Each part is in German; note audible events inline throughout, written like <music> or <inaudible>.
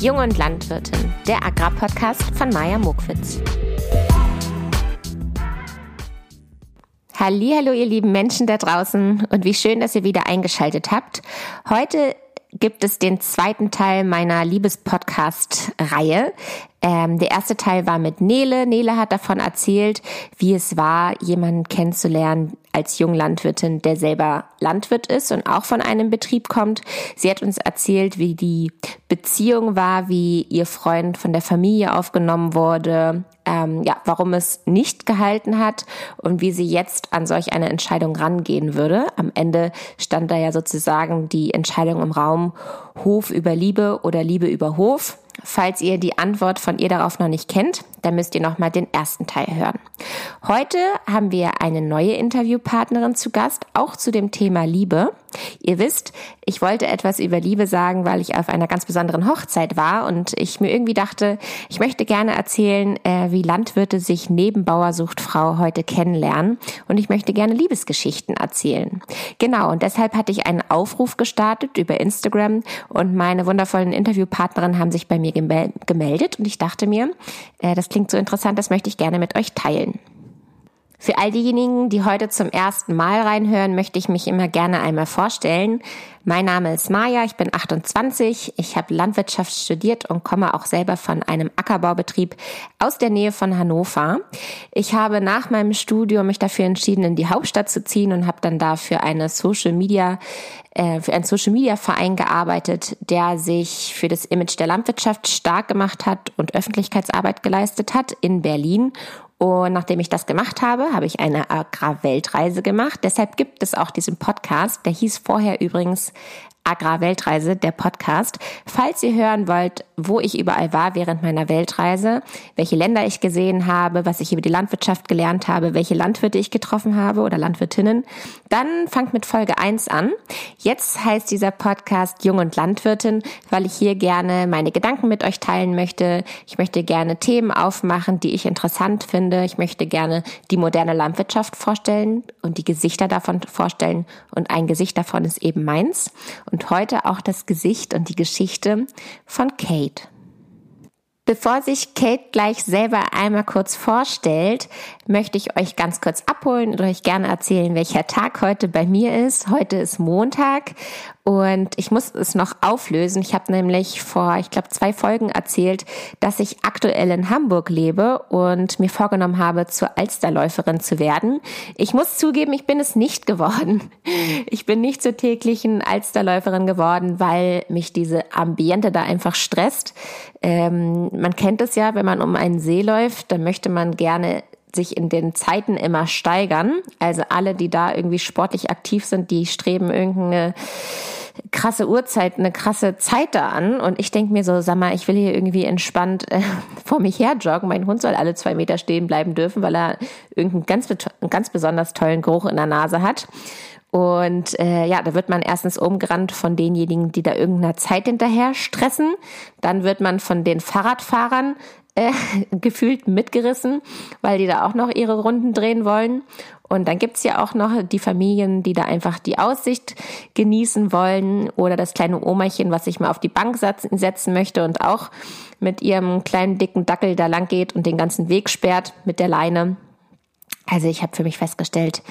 Jung und Landwirtin, der Agrarpodcast von Maja Mokwitz. Hallo, ihr lieben Menschen da draußen und wie schön, dass ihr wieder eingeschaltet habt. Heute gibt es den zweiten Teil meiner Liebespodcast-Reihe. Ähm, der erste Teil war mit Nele. Nele hat davon erzählt, wie es war, jemanden kennenzulernen als Junglandwirtin, der selber Landwirt ist und auch von einem Betrieb kommt. Sie hat uns erzählt, wie die Beziehung war, wie ihr Freund von der Familie aufgenommen wurde, ähm, ja, warum es nicht gehalten hat und wie sie jetzt an solch eine Entscheidung rangehen würde. Am Ende stand da ja sozusagen die Entscheidung im Raum Hof über Liebe oder Liebe über Hof. Falls ihr die Antwort von ihr darauf noch nicht kennt, dann müsst ihr noch mal den ersten Teil hören. Heute haben wir eine neue Interviewpartnerin zu Gast, auch zu dem Thema Liebe. Ihr wisst, ich wollte etwas über Liebe sagen, weil ich auf einer ganz besonderen Hochzeit war und ich mir irgendwie dachte, ich möchte gerne erzählen, äh, wie Landwirte sich neben Bauersucht Frau heute kennenlernen und ich möchte gerne Liebesgeschichten erzählen. Genau, und deshalb hatte ich einen Aufruf gestartet über Instagram und meine wundervollen Interviewpartnerinnen haben sich bei mir gemeldet und ich dachte mir, äh, das klingt so interessant, das möchte ich gerne mit euch teilen. Für all diejenigen, die heute zum ersten Mal reinhören, möchte ich mich immer gerne einmal vorstellen. Mein Name ist Maja, ich bin 28, ich habe Landwirtschaft studiert und komme auch selber von einem Ackerbaubetrieb aus der Nähe von Hannover. Ich habe nach meinem Studium mich dafür entschieden, in die Hauptstadt zu ziehen und habe dann dafür eine Social Media äh, für einen Social Media Verein gearbeitet, der sich für das Image der Landwirtschaft stark gemacht hat und Öffentlichkeitsarbeit geleistet hat in Berlin und nachdem ich das gemacht habe, habe ich eine Agrarweltreise gemacht. Deshalb gibt es auch diesen Podcast. Der hieß vorher übrigens Agrarweltreise, der Podcast. Falls ihr hören wollt, wo ich überall war während meiner Weltreise, welche Länder ich gesehen habe, was ich über die Landwirtschaft gelernt habe, welche Landwirte ich getroffen habe oder Landwirtinnen, dann fangt mit Folge 1 an. Jetzt heißt dieser Podcast Jung und Landwirtin, weil ich hier gerne meine Gedanken mit euch teilen möchte. Ich möchte gerne Themen aufmachen, die ich interessant finde. Ich möchte gerne die moderne Landwirtschaft vorstellen und die Gesichter davon vorstellen. Und ein Gesicht davon ist eben meins. Und und heute auch das Gesicht und die Geschichte von Kate. Bevor sich Kate gleich selber einmal kurz vorstellt, möchte ich euch ganz kurz abholen und euch gerne erzählen, welcher Tag heute bei mir ist. Heute ist Montag und ich muss es noch auflösen. Ich habe nämlich vor, ich glaube, zwei Folgen erzählt, dass ich aktuell in Hamburg lebe und mir vorgenommen habe, zur Alsterläuferin zu werden. Ich muss zugeben, ich bin es nicht geworden. <laughs> Ich bin nicht zur täglichen Alsterläuferin geworden, weil mich diese Ambiente da einfach stresst. Ähm, man kennt es ja, wenn man um einen See läuft, dann möchte man gerne sich in den Zeiten immer steigern. Also alle, die da irgendwie sportlich aktiv sind, die streben irgendeine krasse Uhrzeit, eine krasse Zeit da an. Und ich denke mir so, sag mal, ich will hier irgendwie entspannt äh, <laughs> vor mich her joggen. Mein Hund soll alle zwei Meter stehen bleiben dürfen, weil er irgendeinen ganz, ganz besonders tollen Geruch in der Nase hat. Und äh, ja, da wird man erstens umgerannt von denjenigen, die da irgendeiner Zeit hinterher stressen. Dann wird man von den Fahrradfahrern äh, <laughs> gefühlt mitgerissen, weil die da auch noch ihre Runden drehen wollen. Und dann gibt's ja auch noch die Familien, die da einfach die Aussicht genießen wollen oder das kleine Omachen, was sich mal auf die Bank setzen möchte und auch mit ihrem kleinen dicken Dackel da lang geht und den ganzen Weg sperrt mit der Leine. Also ich habe für mich festgestellt,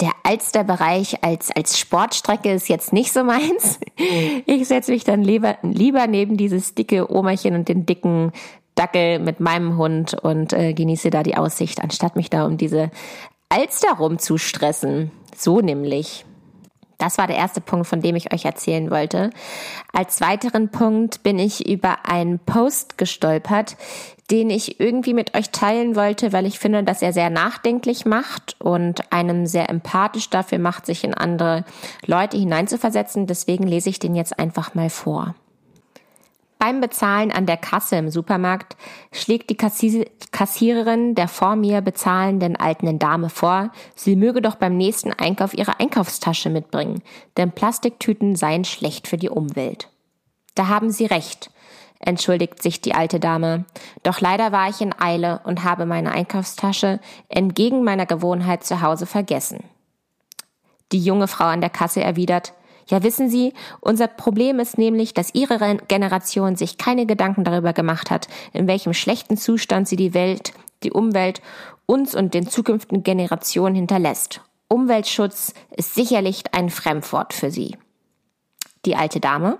der Alsterbereich als, als Sportstrecke ist jetzt nicht so meins. <laughs> Ich setze mich dann lieber, lieber neben dieses dicke Omachen und den dicken Dackel mit meinem Hund und äh, genieße da die Aussicht, anstatt mich da um diese Alster rumzustressen. So nämlich. Das war der erste Punkt, von dem ich euch erzählen wollte. Als weiteren Punkt bin ich über einen Post gestolpert, den ich irgendwie mit euch teilen wollte, weil ich finde, dass er sehr nachdenklich macht und einem sehr empathisch dafür macht, sich in andere Leute hineinzuversetzen. Deswegen lese ich den jetzt einfach mal vor. Beim Bezahlen an der Kasse im Supermarkt schlägt die Kassiererin der vor mir bezahlenden alten Dame vor, sie möge doch beim nächsten Einkauf ihre Einkaufstasche mitbringen, denn Plastiktüten seien schlecht für die Umwelt. Da haben Sie recht, entschuldigt sich die alte Dame. Doch leider war ich in Eile und habe meine Einkaufstasche entgegen meiner Gewohnheit zu Hause vergessen. Die junge Frau an der Kasse erwidert, Ja, wissen Sie, unser Problem ist nämlich, dass Ihre Generation sich keine Gedanken darüber gemacht hat, in welchem schlechten Zustand sie die Welt, die Umwelt, uns und den zukünftigen Generationen hinterlässt. Umweltschutz ist sicherlich ein Fremdwort für Sie. Die alte Dame?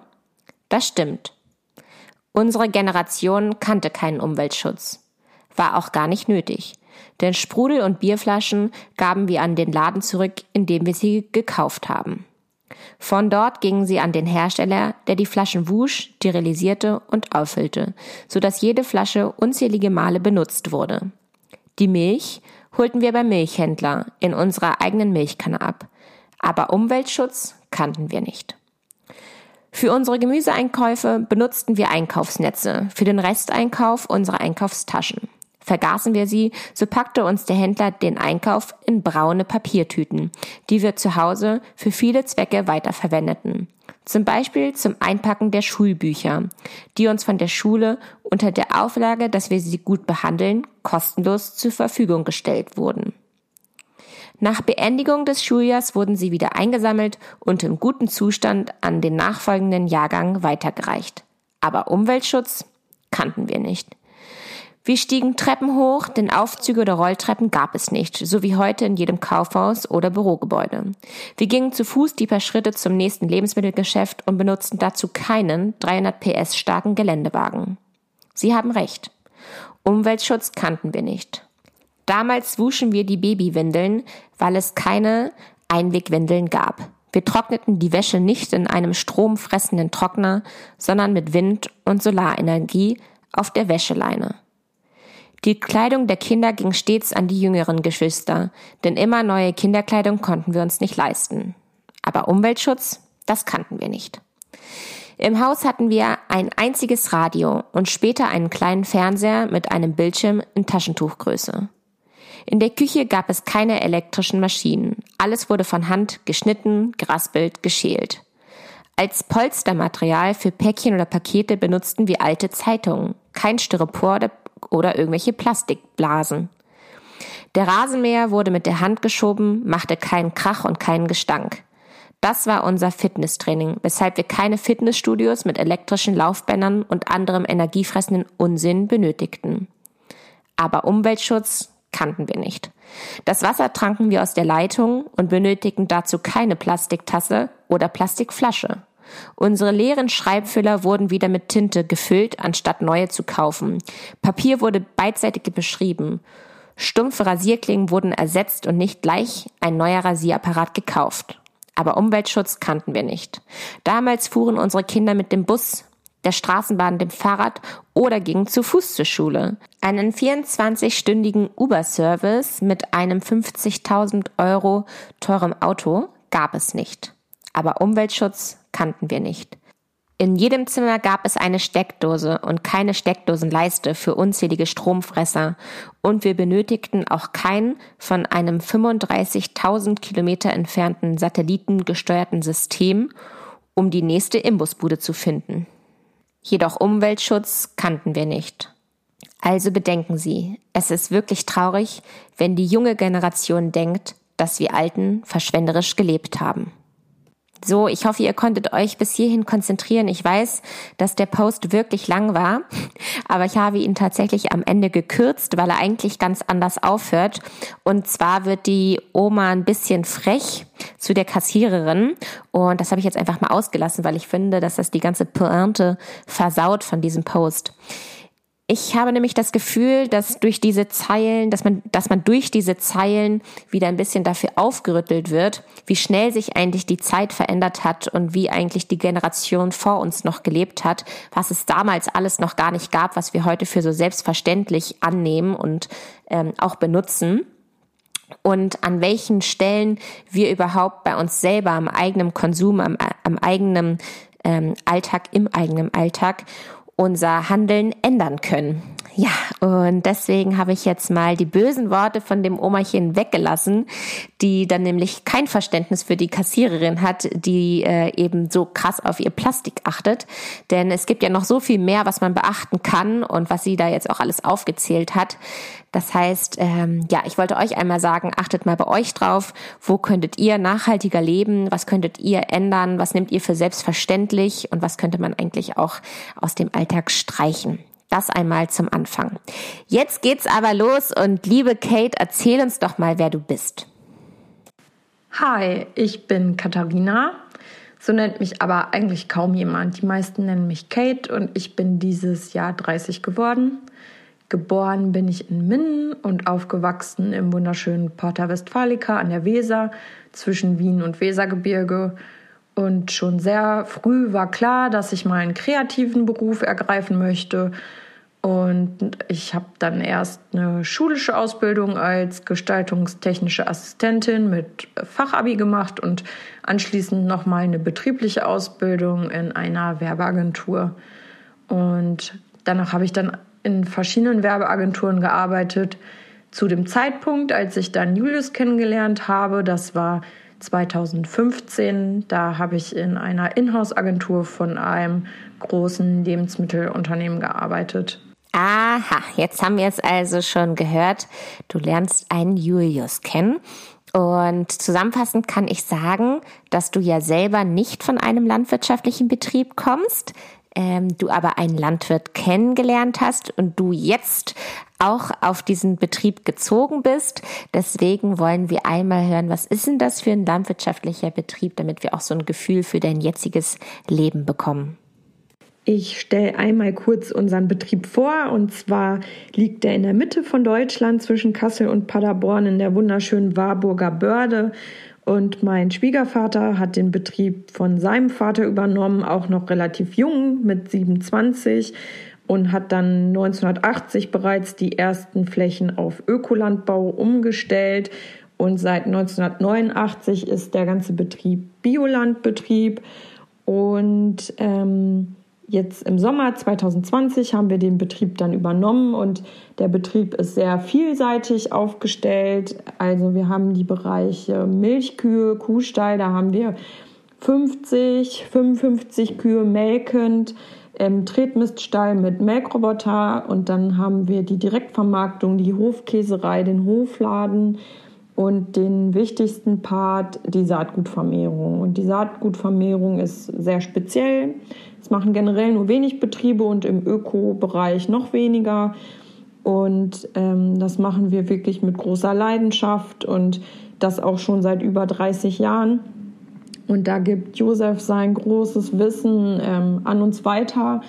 Das stimmt. Unsere Generation kannte keinen Umweltschutz. War auch gar nicht nötig. Denn Sprudel und Bierflaschen gaben wir an den Laden zurück, in dem wir sie gekauft haben. Von dort gingen sie an den Hersteller, der die Flaschen wusch, sterilisierte und auffüllte, so dass jede Flasche unzählige Male benutzt wurde. Die Milch holten wir beim Milchhändler in unserer eigenen Milchkanne ab, aber Umweltschutz kannten wir nicht. Für unsere Gemüseeinkäufe benutzten wir Einkaufsnetze, für den Resteinkauf unsere Einkaufstaschen. Vergaßen wir sie, so packte uns der Händler den Einkauf in braune Papiertüten, die wir zu Hause für viele Zwecke weiterverwendeten. Zum Beispiel zum Einpacken der Schulbücher, die uns von der Schule unter der Auflage, dass wir sie gut behandeln, kostenlos zur Verfügung gestellt wurden. Nach Beendigung des Schuljahrs wurden sie wieder eingesammelt und im guten Zustand an den nachfolgenden Jahrgang weitergereicht. Aber Umweltschutz kannten wir nicht. Wir stiegen Treppen hoch, denn Aufzüge oder Rolltreppen gab es nicht, so wie heute in jedem Kaufhaus oder Bürogebäude. Wir gingen zu Fuß die paar Schritte zum nächsten Lebensmittelgeschäft und benutzten dazu keinen 300 PS starken Geländewagen. Sie haben recht. Umweltschutz kannten wir nicht. Damals wuschen wir die Babywindeln, weil es keine Einwegwindeln gab. Wir trockneten die Wäsche nicht in einem stromfressenden Trockner, sondern mit Wind- und Solarenergie auf der Wäscheleine. Die Kleidung der Kinder ging stets an die jüngeren Geschwister, denn immer neue Kinderkleidung konnten wir uns nicht leisten. Aber Umweltschutz, das kannten wir nicht. Im Haus hatten wir ein einziges Radio und später einen kleinen Fernseher mit einem Bildschirm in Taschentuchgröße. In der Küche gab es keine elektrischen Maschinen. Alles wurde von Hand geschnitten, geraspelt, geschält. Als Polstermaterial für Päckchen oder Pakete benutzten wir alte Zeitungen, kein Styropor oder irgendwelche Plastikblasen. Der Rasenmäher wurde mit der Hand geschoben, machte keinen Krach und keinen Gestank. Das war unser Fitnesstraining, weshalb wir keine Fitnessstudios mit elektrischen Laufbändern und anderem energiefressenden Unsinn benötigten. Aber Umweltschutz kannten wir nicht. Das Wasser tranken wir aus der Leitung und benötigten dazu keine Plastiktasse oder Plastikflasche. Unsere leeren Schreibfüller wurden wieder mit Tinte gefüllt, anstatt neue zu kaufen. Papier wurde beidseitig beschrieben. Stumpfe Rasierklingen wurden ersetzt und nicht gleich ein neuer Rasierapparat gekauft. Aber Umweltschutz kannten wir nicht. Damals fuhren unsere Kinder mit dem Bus, der Straßenbahn, dem Fahrrad oder gingen zu Fuß zur Schule. Einen 24-stündigen Uber-Service mit einem 50.000 Euro teurem Auto gab es nicht. Aber Umweltschutz kannten wir nicht. In jedem Zimmer gab es eine Steckdose und keine Steckdosenleiste für unzählige Stromfresser und wir benötigten auch kein von einem 35.000 Kilometer entfernten Satelliten gesteuerten System, um die nächste Imbusbude zu finden. Jedoch Umweltschutz kannten wir nicht. Also bedenken Sie, es ist wirklich traurig, wenn die junge Generation denkt, dass wir Alten verschwenderisch gelebt haben. So, ich hoffe, ihr konntet euch bis hierhin konzentrieren. Ich weiß, dass der Post wirklich lang war, <laughs> aber ich habe ihn tatsächlich am Ende gekürzt, weil er eigentlich ganz anders aufhört. Und zwar wird die Oma ein bisschen frech zu der Kassiererin und das habe ich jetzt einfach mal ausgelassen, weil ich finde, dass das die ganze Pointe versaut von diesem Post. Ich habe nämlich das Gefühl, dass durch diese Zeilen, dass man, dass man durch diese Zeilen wieder ein bisschen dafür aufgerüttelt wird, wie schnell sich eigentlich die Zeit verändert hat und wie eigentlich die Generation vor uns noch gelebt hat, was es damals alles noch gar nicht gab, was wir heute für so selbstverständlich annehmen und ähm, auch benutzen. Und an welchen Stellen wir überhaupt bei uns selber am eigenen Konsum, am, am eigenen ähm, Alltag, im eigenen Alltag unser Handeln ändern können. Ja, und deswegen habe ich jetzt mal die bösen Worte von dem Omachen weggelassen, die dann nämlich kein Verständnis für die Kassiererin hat, die äh, eben so krass auf ihr Plastik achtet. Denn es gibt ja noch so viel mehr, was man beachten kann und was sie da jetzt auch alles aufgezählt hat. Das heißt, ähm, ja, ich wollte euch einmal sagen, achtet mal bei euch drauf, wo könntet ihr nachhaltiger leben, was könntet ihr ändern, was nehmt ihr für selbstverständlich und was könnte man eigentlich auch aus dem Alltag streichen. Das einmal zum Anfang. Jetzt geht's aber los und liebe Kate, erzähl uns doch mal, wer du bist. Hi, ich bin Katharina. So nennt mich aber eigentlich kaum jemand. Die meisten nennen mich Kate und ich bin dieses Jahr 30 geworden. Geboren bin ich in Minden und aufgewachsen im wunderschönen Porta Westfalica an der Weser zwischen Wien und Wesergebirge. Und schon sehr früh war klar, dass ich mal einen kreativen Beruf ergreifen möchte und ich habe dann erst eine schulische Ausbildung als gestaltungstechnische Assistentin mit Fachabi gemacht und anschließend nochmal eine betriebliche Ausbildung in einer Werbeagentur. Und danach habe ich dann in verschiedenen Werbeagenturen gearbeitet. Zu dem Zeitpunkt, als ich dann Julius kennengelernt habe, das war 2015, da habe ich in einer Inhouse-Agentur von einem großen Lebensmittelunternehmen gearbeitet. Aha, jetzt haben wir es also schon gehört. Du lernst einen Julius kennen. Und zusammenfassend kann ich sagen, dass du ja selber nicht von einem landwirtschaftlichen Betrieb kommst, ähm, du aber einen Landwirt kennengelernt hast und du jetzt auch auf diesen Betrieb gezogen bist. Deswegen wollen wir einmal hören, was ist denn das für ein landwirtschaftlicher Betrieb, damit wir auch so ein Gefühl für dein jetziges Leben bekommen. Ich stelle einmal kurz unseren Betrieb vor. Und zwar liegt er in der Mitte von Deutschland zwischen Kassel und Paderborn in der wunderschönen Warburger Börde. Und mein Schwiegervater hat den Betrieb von seinem Vater übernommen, auch noch relativ jung mit 27 und hat dann 1980 bereits die ersten Flächen auf Ökolandbau umgestellt. Und seit 1989 ist der ganze Betrieb Biolandbetrieb. Und ähm, Jetzt im Sommer 2020 haben wir den Betrieb dann übernommen und der Betrieb ist sehr vielseitig aufgestellt. Also wir haben die Bereiche Milchkühe, Kuhstall, da haben wir 50, 55 Kühe melkend, ähm, Tretmiststall mit Melkroboter und dann haben wir die Direktvermarktung, die Hofkäserei, den Hofladen und den wichtigsten Part, die Saatgutvermehrung. Und die Saatgutvermehrung ist sehr speziell. Das machen generell nur wenig Betriebe und im Öko-Bereich noch weniger. Und ähm, das machen wir wirklich mit großer Leidenschaft und das auch schon seit über 30 Jahren. Und da gibt Josef sein großes Wissen ähm, an uns weiter.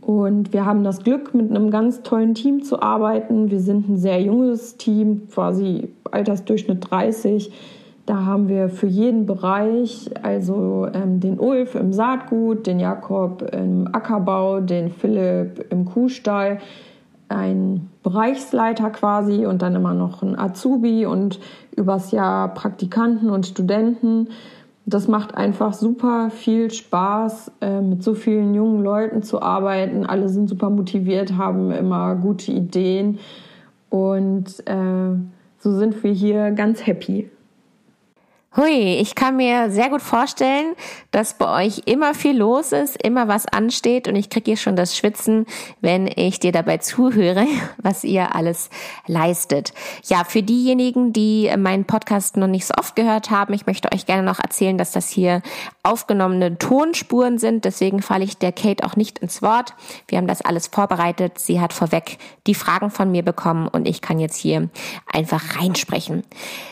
Und wir haben das Glück, mit einem ganz tollen Team zu arbeiten. Wir sind ein sehr junges Team, quasi Altersdurchschnitt 30 da haben wir für jeden Bereich, also ähm, den Ulf im Saatgut, den Jakob im Ackerbau, den Philipp im Kuhstall, einen Bereichsleiter quasi und dann immer noch ein Azubi und übers Jahr Praktikanten und Studenten. Das macht einfach super viel Spaß, äh, mit so vielen jungen Leuten zu arbeiten. Alle sind super motiviert, haben immer gute Ideen und äh, so sind wir hier ganz happy. Hui, ich kann mir sehr gut vorstellen, dass bei euch immer viel los ist, immer was ansteht und ich kriege hier schon das Schwitzen, wenn ich dir dabei zuhöre, <laughs> was ihr alles leistet. Ja, für diejenigen, die meinen Podcast noch nicht so oft gehört haben, ich möchte euch gerne noch erzählen, dass das hier aufgenommene Tonspuren sind, deswegen falle ich der Kate auch nicht ins Wort. Wir haben das alles vorbereitet, sie hat vorweg die Fragen von mir bekommen und ich kann jetzt hier einfach reinsprechen.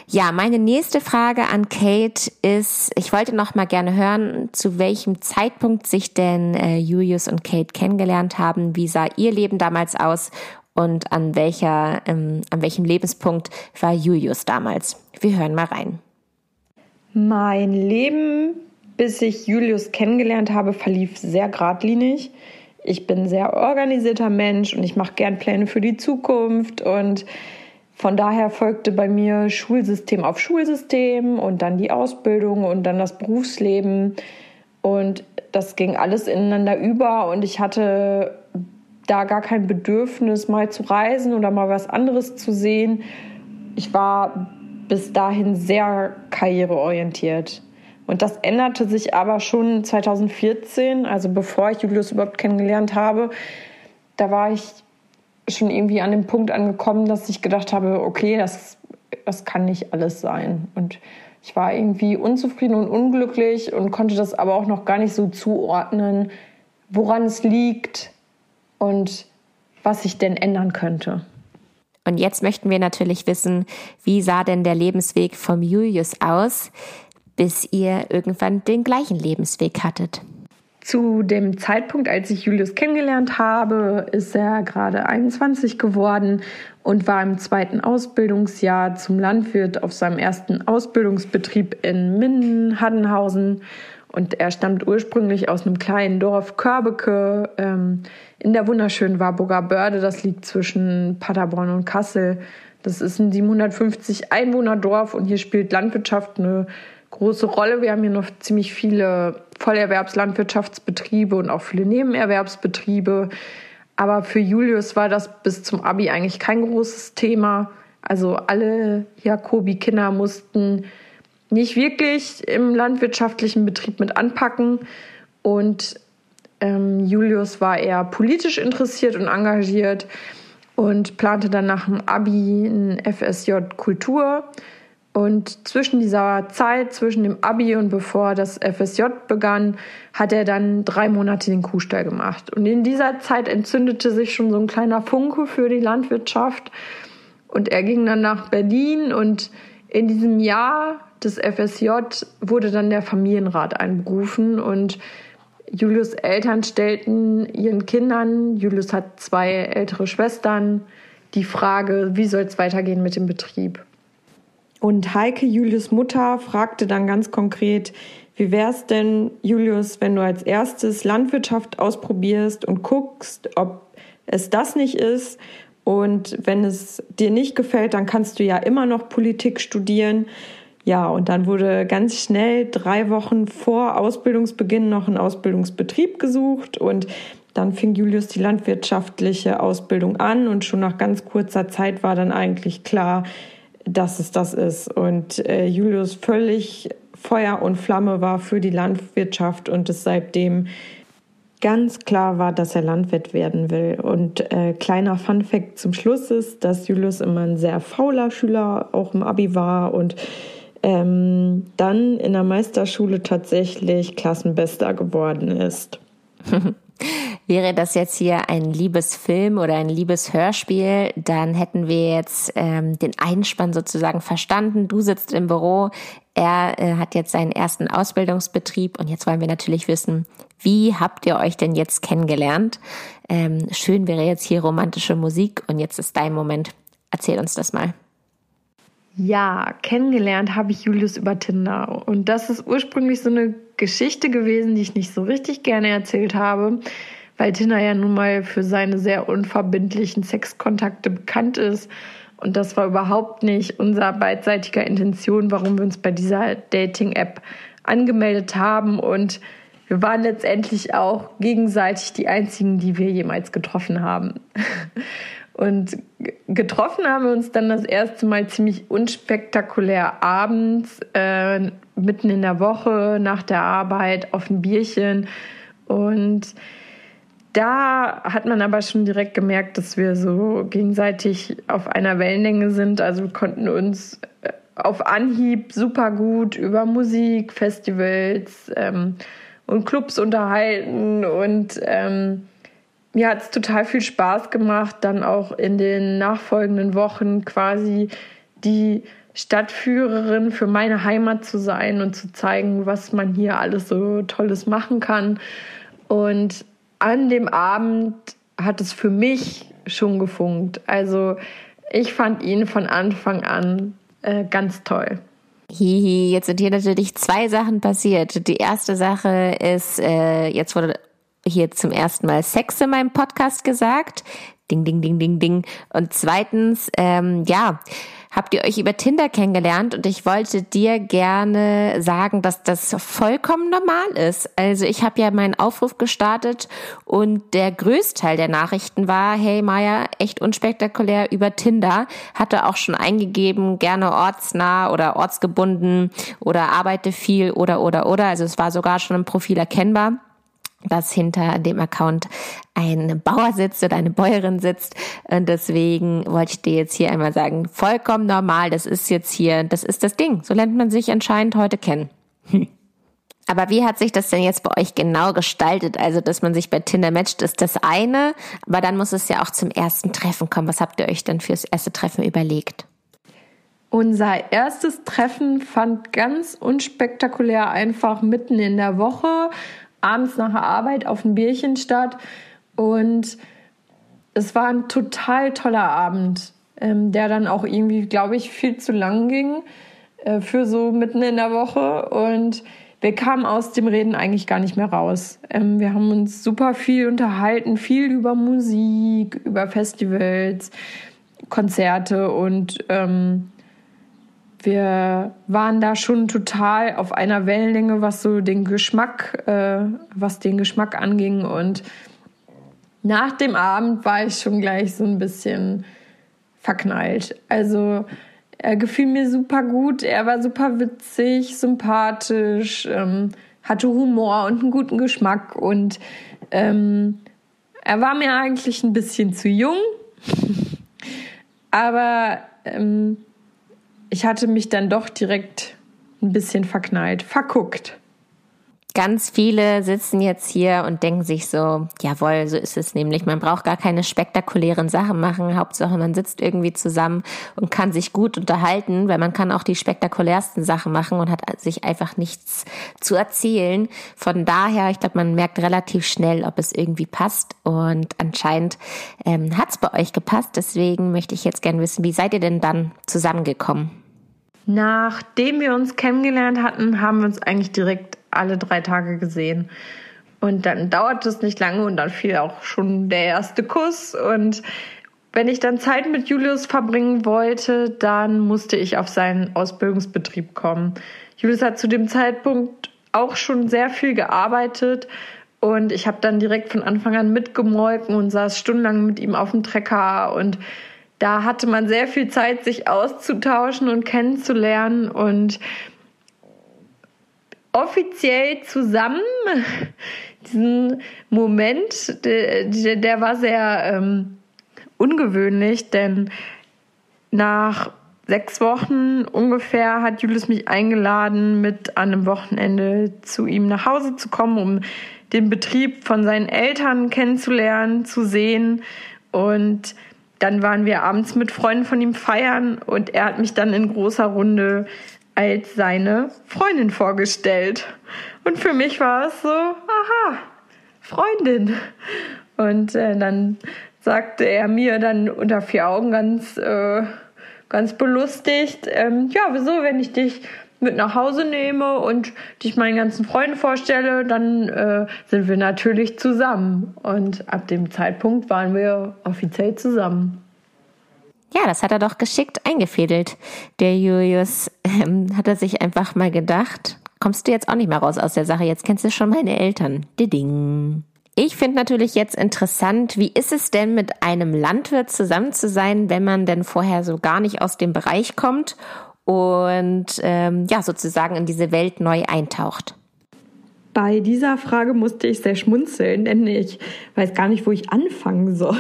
Ja, meine nächste Frage an Kate ist, ich wollte noch mal gerne hören, zu welchem Zeitpunkt sich denn äh, Julius und Kate kennengelernt haben. Wie sah ihr Leben damals aus und an welcher, ähm, an welchem Lebenspunkt war Julius damals? Wir hören mal rein. Mein Leben, bis ich Julius kennengelernt habe, verlief sehr geradlinig. Ich bin ein sehr organisierter Mensch und ich mache gern Pläne für die Zukunft und von daher folgte bei mir Schulsystem auf Schulsystem und dann die Ausbildung und dann das Berufsleben. Und das ging alles ineinander über und ich hatte da gar kein Bedürfnis, mal zu reisen oder mal was anderes zu sehen. Ich war bis dahin sehr karriereorientiert. Und das änderte sich aber schon 2014, also bevor ich Julius überhaupt kennengelernt habe. Da war ich schon irgendwie an dem Punkt angekommen, dass ich gedacht habe, okay, das, das kann nicht alles sein. Und ich war irgendwie unzufrieden und unglücklich und konnte das aber auch noch gar nicht so zuordnen, woran es liegt und was ich denn ändern könnte. Und jetzt möchten wir natürlich wissen, wie sah denn der Lebensweg vom Julius aus, bis ihr irgendwann den gleichen Lebensweg hattet? Zu dem Zeitpunkt, als ich Julius kennengelernt habe, ist er gerade 21 geworden und war im zweiten Ausbildungsjahr zum Landwirt auf seinem ersten Ausbildungsbetrieb in Minden-Haddenhausen. Und er stammt ursprünglich aus einem kleinen Dorf Körbeke ähm, in der wunderschönen Warburger Börde. Das liegt zwischen Paderborn und Kassel. Das ist ein 750 Einwohner-Dorf und hier spielt Landwirtschaft eine große Rolle. Wir haben hier noch ziemlich viele Vollerwerbslandwirtschaftsbetriebe und auch viele Nebenerwerbsbetriebe. Aber für Julius war das bis zum Abi eigentlich kein großes Thema. Also alle Jakobi-Kinder mussten nicht wirklich im landwirtschaftlichen Betrieb mit anpacken. Und ähm, Julius war eher politisch interessiert und engagiert und plante dann nach dem Abi ein FSJ Kultur. Und zwischen dieser Zeit, zwischen dem Abi und bevor das FSJ begann, hat er dann drei Monate den Kuhstall gemacht. Und in dieser Zeit entzündete sich schon so ein kleiner Funke für die Landwirtschaft. Und er ging dann nach Berlin und in diesem Jahr des FSJ wurde dann der Familienrat einberufen und Julius Eltern stellten ihren Kindern, Julius hat zwei ältere Schwestern, die Frage, wie soll es weitergehen mit dem Betrieb? Und Heike, Julius Mutter, fragte dann ganz konkret, wie wäre es denn, Julius, wenn du als erstes Landwirtschaft ausprobierst und guckst, ob es das nicht ist? Und wenn es dir nicht gefällt, dann kannst du ja immer noch Politik studieren. Ja, und dann wurde ganz schnell drei Wochen vor Ausbildungsbeginn noch ein Ausbildungsbetrieb gesucht und dann fing Julius die landwirtschaftliche Ausbildung an und schon nach ganz kurzer Zeit war dann eigentlich klar, dass es das ist. Und äh, Julius völlig Feuer und Flamme war für die Landwirtschaft und es seitdem ganz klar war, dass er Landwirt werden will. Und äh, kleiner Funfact zum Schluss ist, dass Julius immer ein sehr fauler Schüler auch im Abi war und ähm, dann in der Meisterschule tatsächlich Klassenbester geworden ist. <laughs> Wäre das jetzt hier ein Liebesfilm oder ein Liebeshörspiel, dann hätten wir jetzt ähm, den Einspann sozusagen verstanden. Du sitzt im Büro, er äh, hat jetzt seinen ersten Ausbildungsbetrieb und jetzt wollen wir natürlich wissen, wie habt ihr euch denn jetzt kennengelernt? Ähm, schön wäre jetzt hier romantische Musik und jetzt ist dein Moment. Erzähl uns das mal. Ja, kennengelernt habe ich Julius über Tinder. Und das ist ursprünglich so eine Geschichte gewesen, die ich nicht so richtig gerne erzählt habe, weil Tinder ja nun mal für seine sehr unverbindlichen Sexkontakte bekannt ist. Und das war überhaupt nicht unser beidseitiger Intention, warum wir uns bei dieser Dating-App angemeldet haben. Und wir waren letztendlich auch gegenseitig die einzigen, die wir jemals getroffen haben. <laughs> Und getroffen haben wir uns dann das erste Mal ziemlich unspektakulär abends, äh, mitten in der Woche, nach der Arbeit, auf ein Bierchen. Und da hat man aber schon direkt gemerkt, dass wir so gegenseitig auf einer Wellenlänge sind. Also wir konnten uns äh, auf Anhieb super gut über Musik, Festivals ähm, und Clubs unterhalten und ähm, mir hat es total viel Spaß gemacht, dann auch in den nachfolgenden Wochen quasi die Stadtführerin für meine Heimat zu sein und zu zeigen, was man hier alles so Tolles machen kann. Und an dem Abend hat es für mich schon gefunkt. Also ich fand ihn von Anfang an äh, ganz toll. Hihi, jetzt sind hier natürlich zwei Sachen passiert. Die erste Sache ist, äh, jetzt wurde hier zum ersten Mal Sex in meinem Podcast gesagt. Ding, ding, ding, ding, ding. Und zweitens, ähm, ja, habt ihr euch über Tinder kennengelernt und ich wollte dir gerne sagen, dass das vollkommen normal ist. Also ich habe ja meinen Aufruf gestartet und der Größteil der Nachrichten war, hey Maya, echt unspektakulär über Tinder, hatte auch schon eingegeben, gerne ortsnah oder ortsgebunden oder arbeite viel oder oder oder. Also es war sogar schon im Profil erkennbar dass hinter dem Account ein Bauer sitzt oder eine Bäuerin sitzt. Und deswegen wollte ich dir jetzt hier einmal sagen, vollkommen normal, das ist jetzt hier, das ist das Ding. So lernt man sich anscheinend heute kennen. <laughs> Aber wie hat sich das denn jetzt bei euch genau gestaltet? Also, dass man sich bei Tinder matcht, ist das eine, aber dann muss es ja auch zum ersten Treffen kommen. Was habt ihr euch denn fürs erste Treffen überlegt? Unser erstes Treffen fand ganz unspektakulär einfach mitten in der Woche abends nach der Arbeit auf ein Bierchen statt. Und es war ein total toller Abend, ähm, der dann auch irgendwie, glaube ich, viel zu lang ging äh, für so mitten in der Woche. Und wir kamen aus dem Reden eigentlich gar nicht mehr raus. Ähm, wir haben uns super viel unterhalten, viel über Musik, über Festivals, Konzerte und ähm, wir waren da schon total auf einer Wellenlänge, was so den Geschmack, äh, was den Geschmack anging. Und nach dem Abend war ich schon gleich so ein bisschen verknallt. Also er gefiel mir super gut, er war super witzig, sympathisch, ähm, hatte Humor und einen guten Geschmack und ähm, er war mir eigentlich ein bisschen zu jung, <laughs> aber ähm, ich hatte mich dann doch direkt ein bisschen verknallt, verguckt. Ganz viele sitzen jetzt hier und denken sich so, jawohl, so ist es nämlich. Man braucht gar keine spektakulären Sachen machen. Hauptsache, man sitzt irgendwie zusammen und kann sich gut unterhalten, weil man kann auch die spektakulärsten Sachen machen und hat sich einfach nichts zu erzählen. Von daher, ich glaube, man merkt relativ schnell, ob es irgendwie passt. Und anscheinend ähm, hat es bei euch gepasst. Deswegen möchte ich jetzt gerne wissen, wie seid ihr denn dann zusammengekommen? Nachdem wir uns kennengelernt hatten, haben wir uns eigentlich direkt alle drei Tage gesehen. Und dann dauerte es nicht lange und dann fiel auch schon der erste Kuss. Und wenn ich dann Zeit mit Julius verbringen wollte, dann musste ich auf seinen Ausbildungsbetrieb kommen. Julius hat zu dem Zeitpunkt auch schon sehr viel gearbeitet und ich habe dann direkt von Anfang an mitgemolken und saß stundenlang mit ihm auf dem Trecker und da hatte man sehr viel Zeit, sich auszutauschen und kennenzulernen und offiziell zusammen. Diesen Moment, der, der war sehr ähm, ungewöhnlich, denn nach sechs Wochen ungefähr hat Julius mich eingeladen, mit an einem Wochenende zu ihm nach Hause zu kommen, um den Betrieb von seinen Eltern kennenzulernen, zu sehen und dann waren wir abends mit Freunden von ihm feiern und er hat mich dann in großer Runde als seine Freundin vorgestellt. Und für mich war es so, aha, Freundin. Und äh, dann sagte er mir dann unter vier Augen ganz, äh, ganz belustigt, ähm, ja, wieso, wenn ich dich mit nach Hause nehme und dich meinen ganzen Freunden vorstelle, dann äh, sind wir natürlich zusammen. Und ab dem Zeitpunkt waren wir offiziell zusammen. Ja, das hat er doch geschickt eingefädelt. Der Julius ähm, hat er sich einfach mal gedacht, kommst du jetzt auch nicht mehr raus aus der Sache, jetzt kennst du schon meine Eltern. Diding. Ich finde natürlich jetzt interessant, wie ist es denn mit einem Landwirt zusammen zu sein, wenn man denn vorher so gar nicht aus dem Bereich kommt und ähm, ja sozusagen in diese Welt neu eintaucht? Bei dieser Frage musste ich sehr schmunzeln, denn ich weiß gar nicht, wo ich anfangen soll.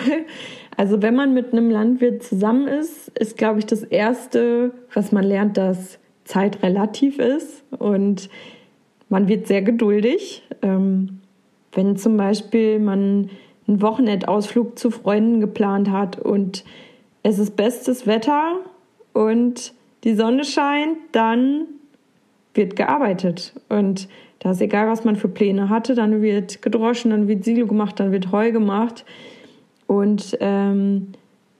Also wenn man mit einem Landwirt zusammen ist, ist, glaube ich, das Erste, was man lernt, dass Zeit relativ ist und man wird sehr geduldig. Ähm, wenn zum Beispiel man einen Wochenendausflug zu Freunden geplant hat und es ist bestes Wetter und die Sonne scheint, dann wird gearbeitet. Und da ist egal, was man für Pläne hatte, dann wird gedroschen, dann wird Silo gemacht, dann wird Heu gemacht. Und ähm,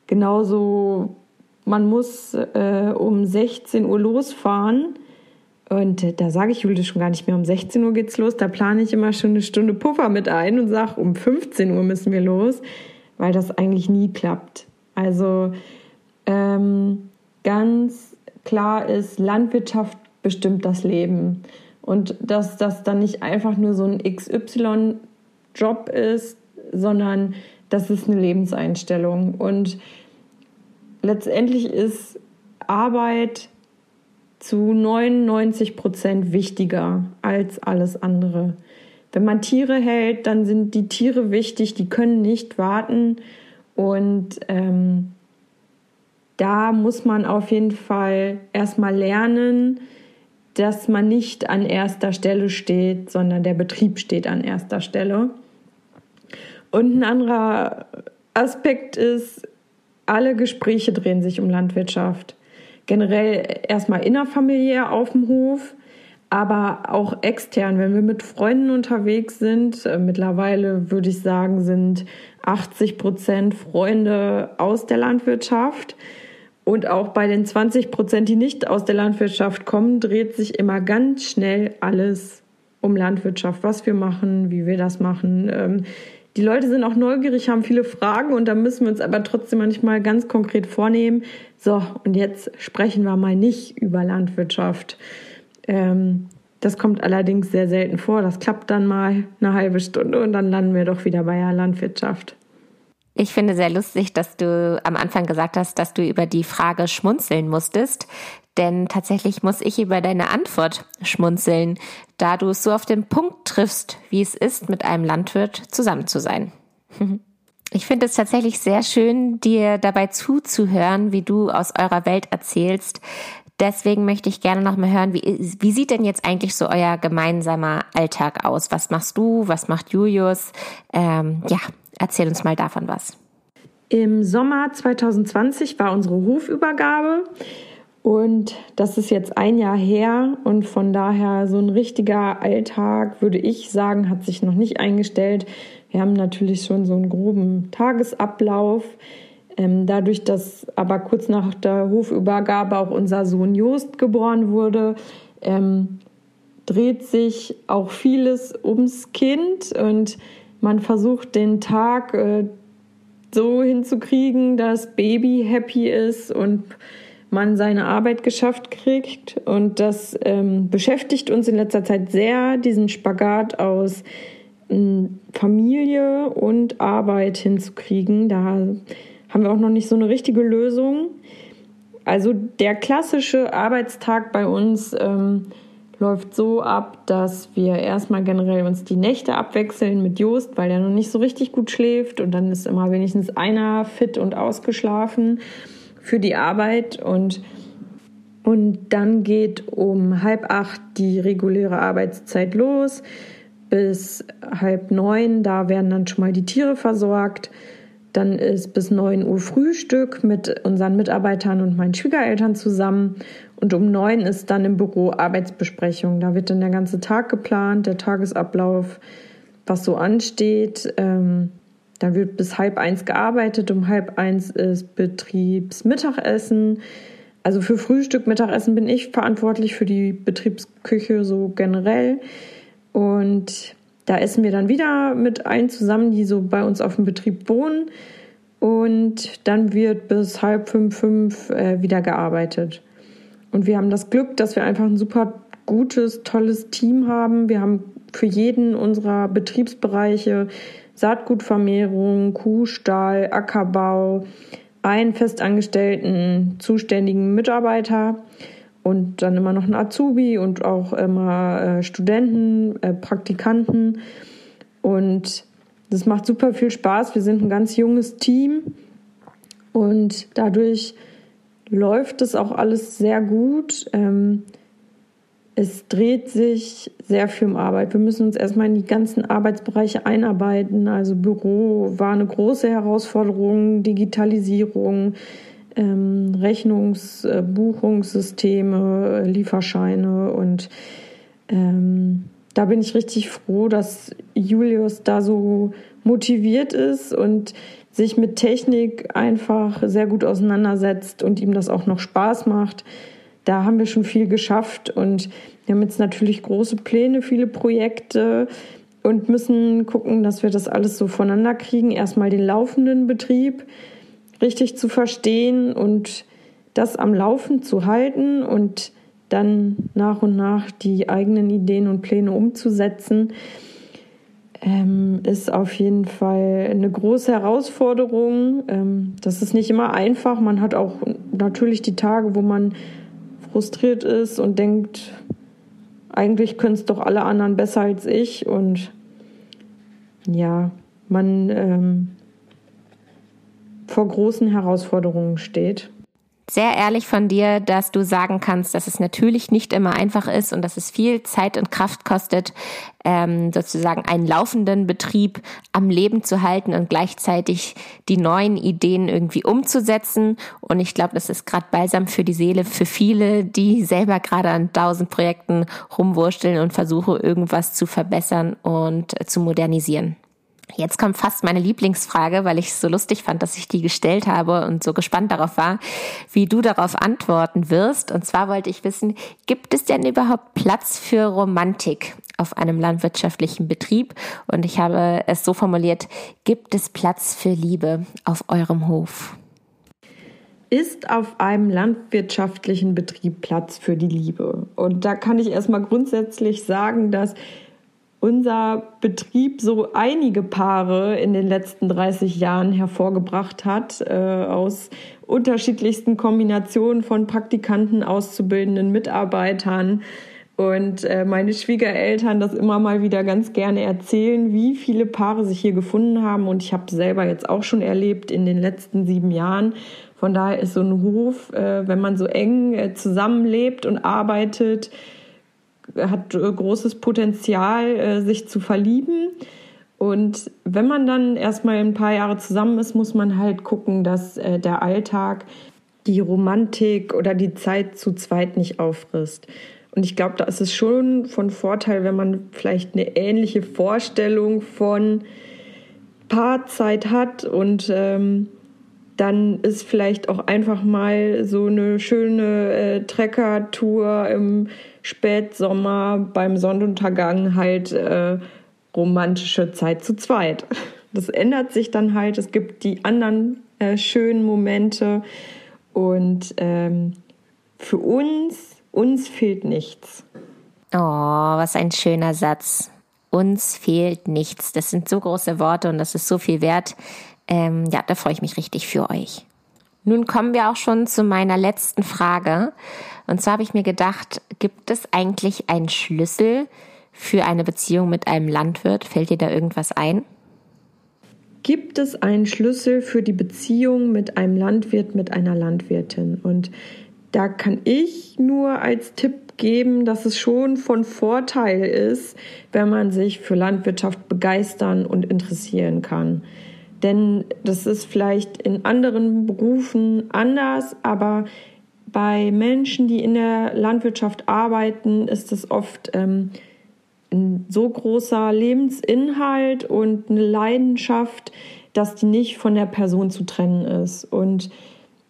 genauso, man muss äh, um 16 Uhr losfahren. Und äh, da sage ich Julia schon gar nicht mehr, um 16 Uhr geht's los. Da plane ich immer schon eine Stunde Puffer mit ein und sage, um 15 Uhr müssen wir los, weil das eigentlich nie klappt. Also ähm, ganz klar ist, Landwirtschaft bestimmt das Leben. Und dass das dann nicht einfach nur so ein XY-Job ist, sondern das ist eine Lebenseinstellung. Und letztendlich ist Arbeit zu 99 Prozent wichtiger als alles andere. Wenn man Tiere hält, dann sind die Tiere wichtig, die können nicht warten. Und ähm, da muss man auf jeden Fall erstmal lernen, dass man nicht an erster Stelle steht, sondern der Betrieb steht an erster Stelle. Und ein anderer Aspekt ist, alle Gespräche drehen sich um Landwirtschaft. Generell erstmal innerfamiliär auf dem Hof, aber auch extern, wenn wir mit Freunden unterwegs sind. Äh, mittlerweile würde ich sagen, sind 80 Prozent Freunde aus der Landwirtschaft. Und auch bei den 20 Prozent, die nicht aus der Landwirtschaft kommen, dreht sich immer ganz schnell alles um Landwirtschaft, was wir machen, wie wir das machen. Die Leute sind auch neugierig, haben viele Fragen und da müssen wir uns aber trotzdem manchmal ganz konkret vornehmen. So, und jetzt sprechen wir mal nicht über Landwirtschaft. Ähm, das kommt allerdings sehr selten vor. Das klappt dann mal eine halbe Stunde und dann landen wir doch wieder bei der Landwirtschaft. Ich finde sehr lustig, dass du am Anfang gesagt hast, dass du über die Frage schmunzeln musstest. Denn tatsächlich muss ich über deine Antwort schmunzeln, da du es so auf den Punkt triffst, wie es ist, mit einem Landwirt zusammen zu sein. <laughs> Ich finde es tatsächlich sehr schön, dir dabei zuzuhören, wie du aus eurer Welt erzählst. Deswegen möchte ich gerne noch mal hören, wie, wie sieht denn jetzt eigentlich so euer gemeinsamer Alltag aus? Was machst du? Was macht Julius? Ähm, ja, Erzähl uns mal davon was. Im Sommer 2020 war unsere Hofübergabe und das ist jetzt ein Jahr her und von daher so ein richtiger Alltag, würde ich sagen, hat sich noch nicht eingestellt. Wir haben natürlich schon so einen groben Tagesablauf. Ähm, dadurch, dass aber kurz nach der Hofübergabe auch unser Sohn Jost geboren wurde, ähm, dreht sich auch vieles ums Kind und man versucht den Tag äh, so hinzukriegen, dass Baby happy ist und man seine Arbeit geschafft kriegt. Und das ähm, beschäftigt uns in letzter Zeit sehr, diesen Spagat aus ähm, Familie und Arbeit hinzukriegen. Da haben wir auch noch nicht so eine richtige Lösung. Also der klassische Arbeitstag bei uns ähm, läuft so ab, dass wir erstmal generell uns die Nächte abwechseln mit Jost, weil er noch nicht so richtig gut schläft und dann ist immer wenigstens einer fit und ausgeschlafen für die Arbeit und und dann geht um halb acht die reguläre Arbeitszeit los bis halb neun. Da werden dann schon mal die Tiere versorgt. Dann ist bis neun Uhr Frühstück mit unseren Mitarbeitern und meinen Schwiegereltern zusammen. Und um neun ist dann im Büro Arbeitsbesprechung. Da wird dann der ganze Tag geplant, der Tagesablauf, was so ansteht. Ähm, dann wird bis halb eins gearbeitet. Um halb eins ist Betriebsmittagessen. Also für Frühstück, Mittagessen bin ich verantwortlich für die Betriebsküche so generell. Und da essen wir dann wieder mit allen zusammen, die so bei uns auf dem Betrieb wohnen. Und dann wird bis halb fünf, fünf äh, wieder gearbeitet. Und wir haben das Glück, dass wir einfach ein super gutes, tolles Team haben. Wir haben für jeden unserer Betriebsbereiche Saatgutvermehrung, Kuhstall, Ackerbau, einen festangestellten zuständigen Mitarbeiter und dann immer noch einen Azubi und auch immer äh, Studenten, äh, Praktikanten. Und das macht super viel Spaß. Wir sind ein ganz junges Team und dadurch läuft es auch alles sehr gut. Ähm, es dreht sich sehr viel um Arbeit. Wir müssen uns erstmal in die ganzen Arbeitsbereiche einarbeiten. Also Büro war eine große Herausforderung, Digitalisierung, ähm, Rechnungs-, äh, Lieferscheine und ähm, da bin ich richtig froh, dass Julius da so motiviert ist und sich mit Technik einfach sehr gut auseinandersetzt und ihm das auch noch Spaß macht. Da haben wir schon viel geschafft und wir haben jetzt natürlich große Pläne, viele Projekte und müssen gucken, dass wir das alles so voneinander kriegen. Erstmal den laufenden Betrieb richtig zu verstehen und das am Laufen zu halten und dann nach und nach die eigenen Ideen und Pläne umzusetzen, ähm, ist auf jeden Fall eine große Herausforderung. Ähm, das ist nicht immer einfach. Man hat auch natürlich die Tage, wo man frustriert ist und denkt, eigentlich können es doch alle anderen besser als ich. Und ja, man ähm, vor großen Herausforderungen steht sehr ehrlich von dir, dass du sagen kannst, dass es natürlich nicht immer einfach ist und dass es viel Zeit und Kraft kostet, ähm, sozusagen einen laufenden Betrieb am Leben zu halten und gleichzeitig die neuen Ideen irgendwie umzusetzen. Und ich glaube, das ist gerade balsam für die Seele für viele, die selber gerade an tausend Projekten rumwursteln und versuchen, irgendwas zu verbessern und zu modernisieren. Jetzt kommt fast meine Lieblingsfrage, weil ich es so lustig fand, dass ich die gestellt habe und so gespannt darauf war, wie du darauf antworten wirst. Und zwar wollte ich wissen, gibt es denn überhaupt Platz für Romantik auf einem landwirtschaftlichen Betrieb? Und ich habe es so formuliert, gibt es Platz für Liebe auf eurem Hof? Ist auf einem landwirtschaftlichen Betrieb Platz für die Liebe? Und da kann ich erstmal grundsätzlich sagen, dass unser Betrieb so einige Paare in den letzten 30 Jahren hervorgebracht hat, äh, aus unterschiedlichsten Kombinationen von Praktikanten, Auszubildenden, Mitarbeitern. Und äh, meine Schwiegereltern das immer mal wieder ganz gerne erzählen, wie viele Paare sich hier gefunden haben. Und ich habe selber jetzt auch schon erlebt in den letzten sieben Jahren. Von daher ist so ein Hof, äh, wenn man so eng äh, zusammenlebt und arbeitet, hat äh, großes Potenzial, äh, sich zu verlieben. Und wenn man dann erstmal ein paar Jahre zusammen ist, muss man halt gucken, dass äh, der Alltag die Romantik oder die Zeit zu zweit nicht auffrisst. Und ich glaube, da ist es schon von Vorteil, wenn man vielleicht eine ähnliche Vorstellung von Paarzeit hat und ähm, dann ist vielleicht auch einfach mal so eine schöne äh, Treckertour im Spätsommer beim Sonnenuntergang halt äh, romantische Zeit zu zweit. Das ändert sich dann halt. Es gibt die anderen äh, schönen Momente und ähm, für uns, uns fehlt nichts. Oh, was ein schöner Satz. Uns fehlt nichts. Das sind so große Worte und das ist so viel wert. Ähm, ja, da freue ich mich richtig für euch. Nun kommen wir auch schon zu meiner letzten Frage. Und zwar habe ich mir gedacht, gibt es eigentlich einen Schlüssel für eine Beziehung mit einem Landwirt? Fällt dir da irgendwas ein? Gibt es einen Schlüssel für die Beziehung mit einem Landwirt, mit einer Landwirtin? Und da kann ich nur als Tipp geben, dass es schon von Vorteil ist, wenn man sich für Landwirtschaft begeistern und interessieren kann. Denn das ist vielleicht in anderen Berufen anders, aber bei Menschen, die in der Landwirtschaft arbeiten, ist es oft ähm, ein so großer Lebensinhalt und eine Leidenschaft, dass die nicht von der Person zu trennen ist. Und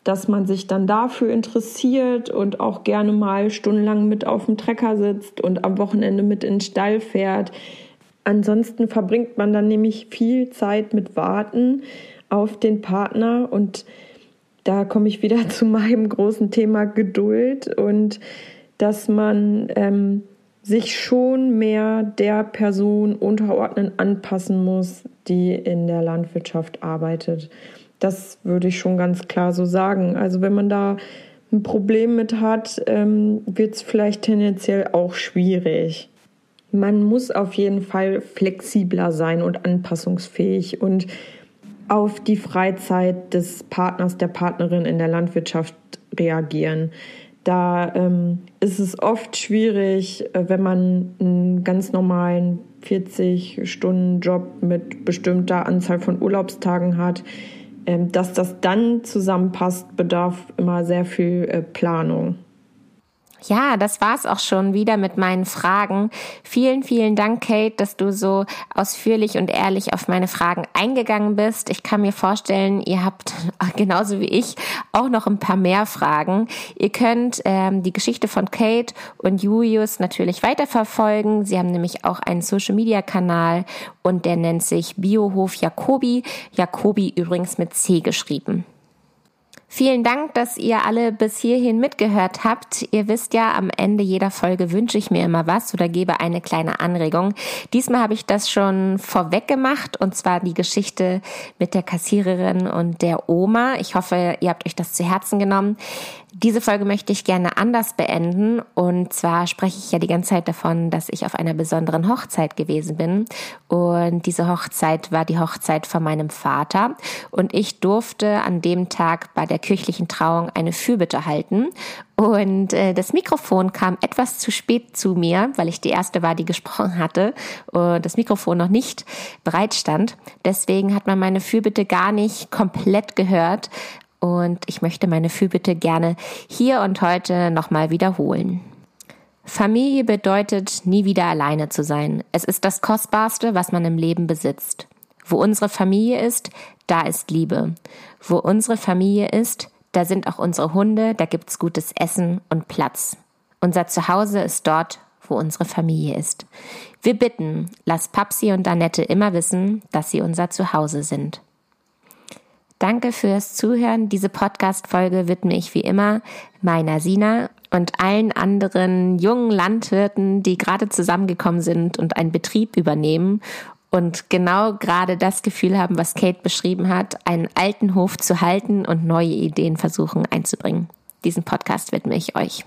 dass man sich dann dafür interessiert und auch gerne mal stundenlang mit auf dem Trecker sitzt und am Wochenende mit in den Stall fährt. Ansonsten verbringt man dann nämlich viel Zeit mit Warten auf den Partner und da komme ich wieder <laughs> zu meinem großen Thema Geduld und dass man ähm, sich schon mehr der Person unterordnen, anpassen muss, die in der Landwirtschaft arbeitet. Das würde ich schon ganz klar so sagen. Also wenn man da ein Problem mit hat, ähm, wird es vielleicht tendenziell auch schwierig man muss auf jeden Fall flexibler sein und anpassungsfähig und auf die Freizeit des Partners, der Partnerin in der Landwirtschaft reagieren. Da ähm, ist es oft schwierig, äh, wenn man einen ganz normalen 40-Stunden-Job mit bestimmter Anzahl von Urlaubstagen hat. Ähm, dass das dann zusammenpasst, bedarf immer sehr viel äh, Planung. Ja, das war's auch schon wieder mit meinen Fragen. Vielen, vielen Dank, Kate, dass du so ausführlich und ehrlich auf meine Fragen eingegangen bist. Ich kann mir vorstellen, ihr habt <laughs> genauso wie ich auch noch ein paar mehr Fragen. Ihr könnt ähm, die Geschichte von Kate und Julius natürlich weiterverfolgen. Sie haben nämlich auch einen Social-Media-Kanal und der nennt sich Biohof Jacobi. Jacobi übrigens mit C geschrieben. Vielen Dank, dass ihr alle bis hierhin mitgehört habt. Ihr wisst ja, am Ende jeder Folge wünsche ich mir immer was oder gebe eine kleine Anregung. Diesmal habe ich das schon vorweg gemacht und zwar die Geschichte mit der Kassiererin und der Oma. Ich hoffe, ihr habt euch das zu Herzen genommen. Diese Folge möchte ich gerne anders beenden. Und zwar spreche ich ja die ganze Zeit davon, dass ich auf einer besonderen Hochzeit gewesen bin. Und diese Hochzeit war die Hochzeit von meinem Vater. Und ich durfte an dem Tag bei der kirchlichen Trauung eine Fürbitte halten. Und äh, das Mikrofon kam etwas zu spät zu mir, weil ich die erste war, die gesprochen hatte und das Mikrofon noch nicht bereit stand. Deswegen hat man meine Fürbitte gar nicht komplett gehört und ich möchte meine Fürbitte gerne hier und heute nochmal wiederholen. Familie bedeutet, nie wieder alleine zu sein. Es ist das Kostbarste, was man im Leben besitzt. Wo unsere Familie ist, da ist Liebe. Wo unsere Familie ist, da sind auch unsere Hunde, da gibt's gutes Essen und Platz. Unser Zuhause ist dort, wo unsere Familie ist. Wir bitten, lass Papsi und Annette immer wissen, dass sie unser Zuhause sind. Danke fürs Zuhören. Diese Podcast-Folge widme ich wie immer meiner Sina und allen anderen jungen Landwirten, die gerade zusammengekommen sind und einen Betrieb übernehmen und genau gerade das Gefühl haben, was Kate beschrieben hat, einen alten Hof zu halten und neue Ideen versuchen einzubringen. Diesen Podcast widme ich euch.